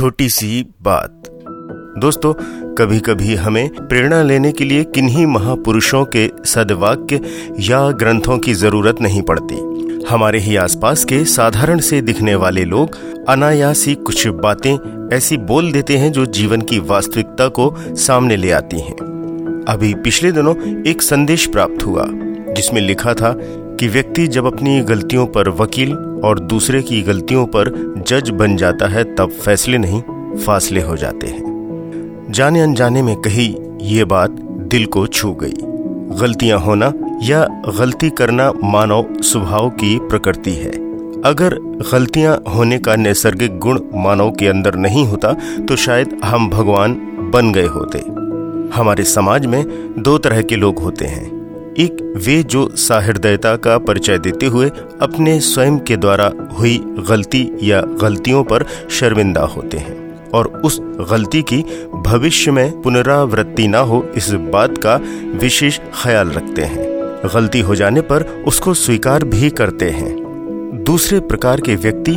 छोटी सी बात। दोस्तों कभी कभी हमें प्रेरणा लेने के लिए किन्हीं महापुरुषों के सदवाक्य या ग्रंथों की ज़रूरत नहीं पड़ती। हमारे ही आसपास के साधारण से दिखने वाले लोग अनायासी कुछ बातें ऐसी बोल देते हैं जो जीवन की वास्तविकता को सामने ले आती हैं। अभी पिछले दिनों एक संदेश प्राप्त हुआ, जिसमें लिखा था कि व्यक्ति जब अपनी गलतियों पर वकील और दूसरे की गलतियों पर जज बन जाता है, तब फैसले नहीं, फासले हो जाते हैं। जाने अनजाने में कही ये बात दिल को छू गई। गलतियाँ होना या गलती करना मानव स्वभाव की प्रकृति है। अगर गलतियाँ होने का नैसर्गिक गुण मानव के अंदर नहीं होता तो शायद हम भगवान बन गए होते। हमारे समाज में दो तरह के लोग होते हैं। एक वे जो साहृदयता का परिचय देते हुए अपने स्वयं के द्वारा हुई गलती या गलतियों पर शर्मिंदा होते हैं और उस गलती की भविष्य में पुनरावृत्ति ना हो इस बात का विशेष ख्याल रखते हैं। गलती हो जाने पर उसको स्वीकार भी करते हैं। दूसरे प्रकार के व्यक्ति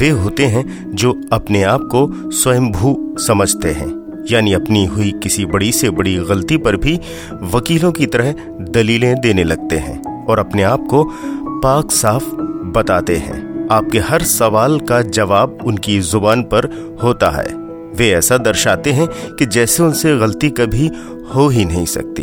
वे होते हैं जो अपने आप को स्वयंभू समझते हैं। यानी अपनी हुई किसी बड़ी से बड़ी गलती पर भी वकीलों की तरह दलीलें देने लगते हैं और अपने आप को पाक साफ़ बताते हैं। आपके हर सवाल का जवाब उनकी ज़ुबान पर होता है। वे ऐसा दर्शाते हैं कि जैसे उनसे गलती कभी हो ही नहीं सकती।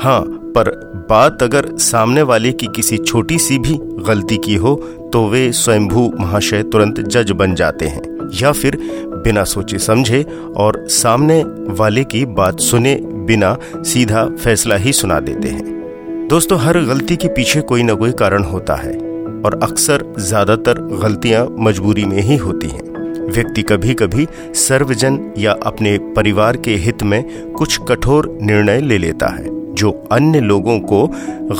हाँ पर बात अगर सामने वाले की किसी छोटी सी भी गलती की हो तो वे स्वयंभू महाशय तुरंत जज बन जाते हैं। या फिर बिना सोचे समझे और सामने वाले की बात सुने बिना सीधा फैसला ही सुना देते हैं। दोस्तों, हर गलती के पीछे कोई ना कोई कारण होता है और अक्सर ज़्यादातर गलतियाँ मजबूरी में ही होती हैं। व्यक्ति कभी कभी सर्वजन या अपने परिवार के हित में कुछ कठोर निर्णय ले लेता है, जो अन्य लोगों को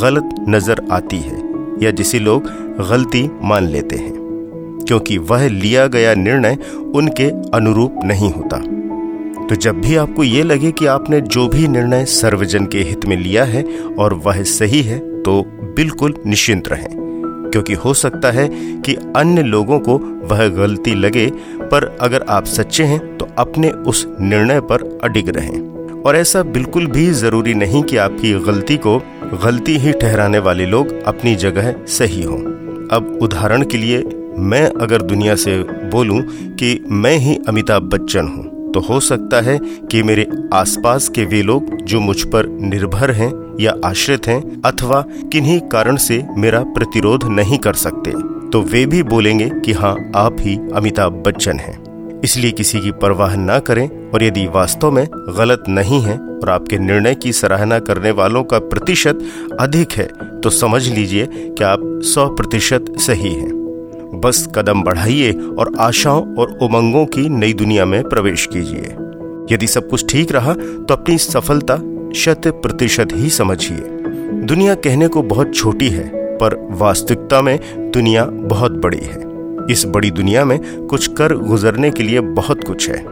गलत नज़र आती है या जिसे लोग गलती मान लेते हैं। क्योंकि वह लिया गया निर्णय उनके अनुरूप नहीं होता। तो जब भी आपको ये लगे कि आपने जो भी निर्णय सर्वजन के हित में लिया है और वह सही है तो बिल्कुल निश्चिंत रहें। क्योंकि हो सकता है कि अन्य लोगों को वह गलती लगे, पर अगर आप सच्चे हैं तो अपने उस निर्णय पर अडिग रहें। और ऐसा बिल्कुल भी ज़रूरी नहीं कि आपकी गलती को गलती ही ठहराने वाले लोग अपनी जगह सही हों। अब उदाहरण के लिए मैं अगर दुनिया से बोलूँ कि मैं ही अमिताभ बच्चन हूँ तो हो सकता है कि मेरे आसपास के वे लोग जो मुझ पर निर्भर हैं या आश्रित हैं, अथवा किन्हीं कारण से मेरा प्रतिरोध नहीं कर सकते तो वे भी बोलेंगे कि हाँ आप ही अमिताभ बच्चन हैं। इसलिए किसी की परवाह ना करें, और यदि वास्तव में गलत नहीं है, और आपके निर्णय की सराहना करने वालों का प्रतिशत अधिक है तो समझ लीजिए कि आप सौ प्रतिशत सही हैं। बस कदम बढ़ाइए और आशाओं और उमंगों की नई दुनिया में प्रवेश कीजिए। यदि सब कुछ ठीक रहा तो अपनी सफलता शत प्रतिशत ही समझिए। दुनिया कहने को बहुत छोटी है, पर वास्तविकता में दुनिया बहुत बड़ी है। इस बड़ी दुनिया में कुछ कर गुजरने के लिए बहुत कुछ है।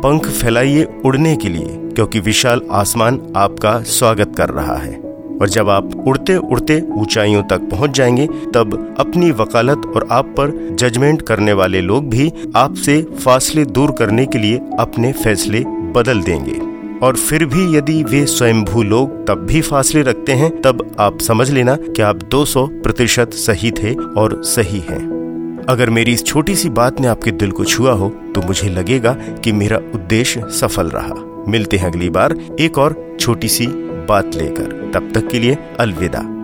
पंख फैलाइए उड़ने के लिए, क्योंकि विशाल आसमान आपका स्वागत कर रहा है। और जब आप उड़ते उड़ते ऊंचाइयों तक पहुँच जाएँगे, तब अपनी वकालत और आप पर जजमेंट करने वाले लोग भी आपसे फासले दूर करने के लिए अपने फैसले बदल देंगे और फिर भी यदि वे स्वयंभू लोग तब भी फासले रखते हैं, तब आप समझ लेना कि आप 200 प्रतिशत सही थे और सही हैं। अगर मेरी इस छोटी सी बात ने आपके दिल को छुआ हो तो मुझे लगेगा कि मेरा उद्देश्य सफल रहा मिलते हैं अगली बार एक और छोटी सी बात लेकर। तब तक के लिए अलविदा।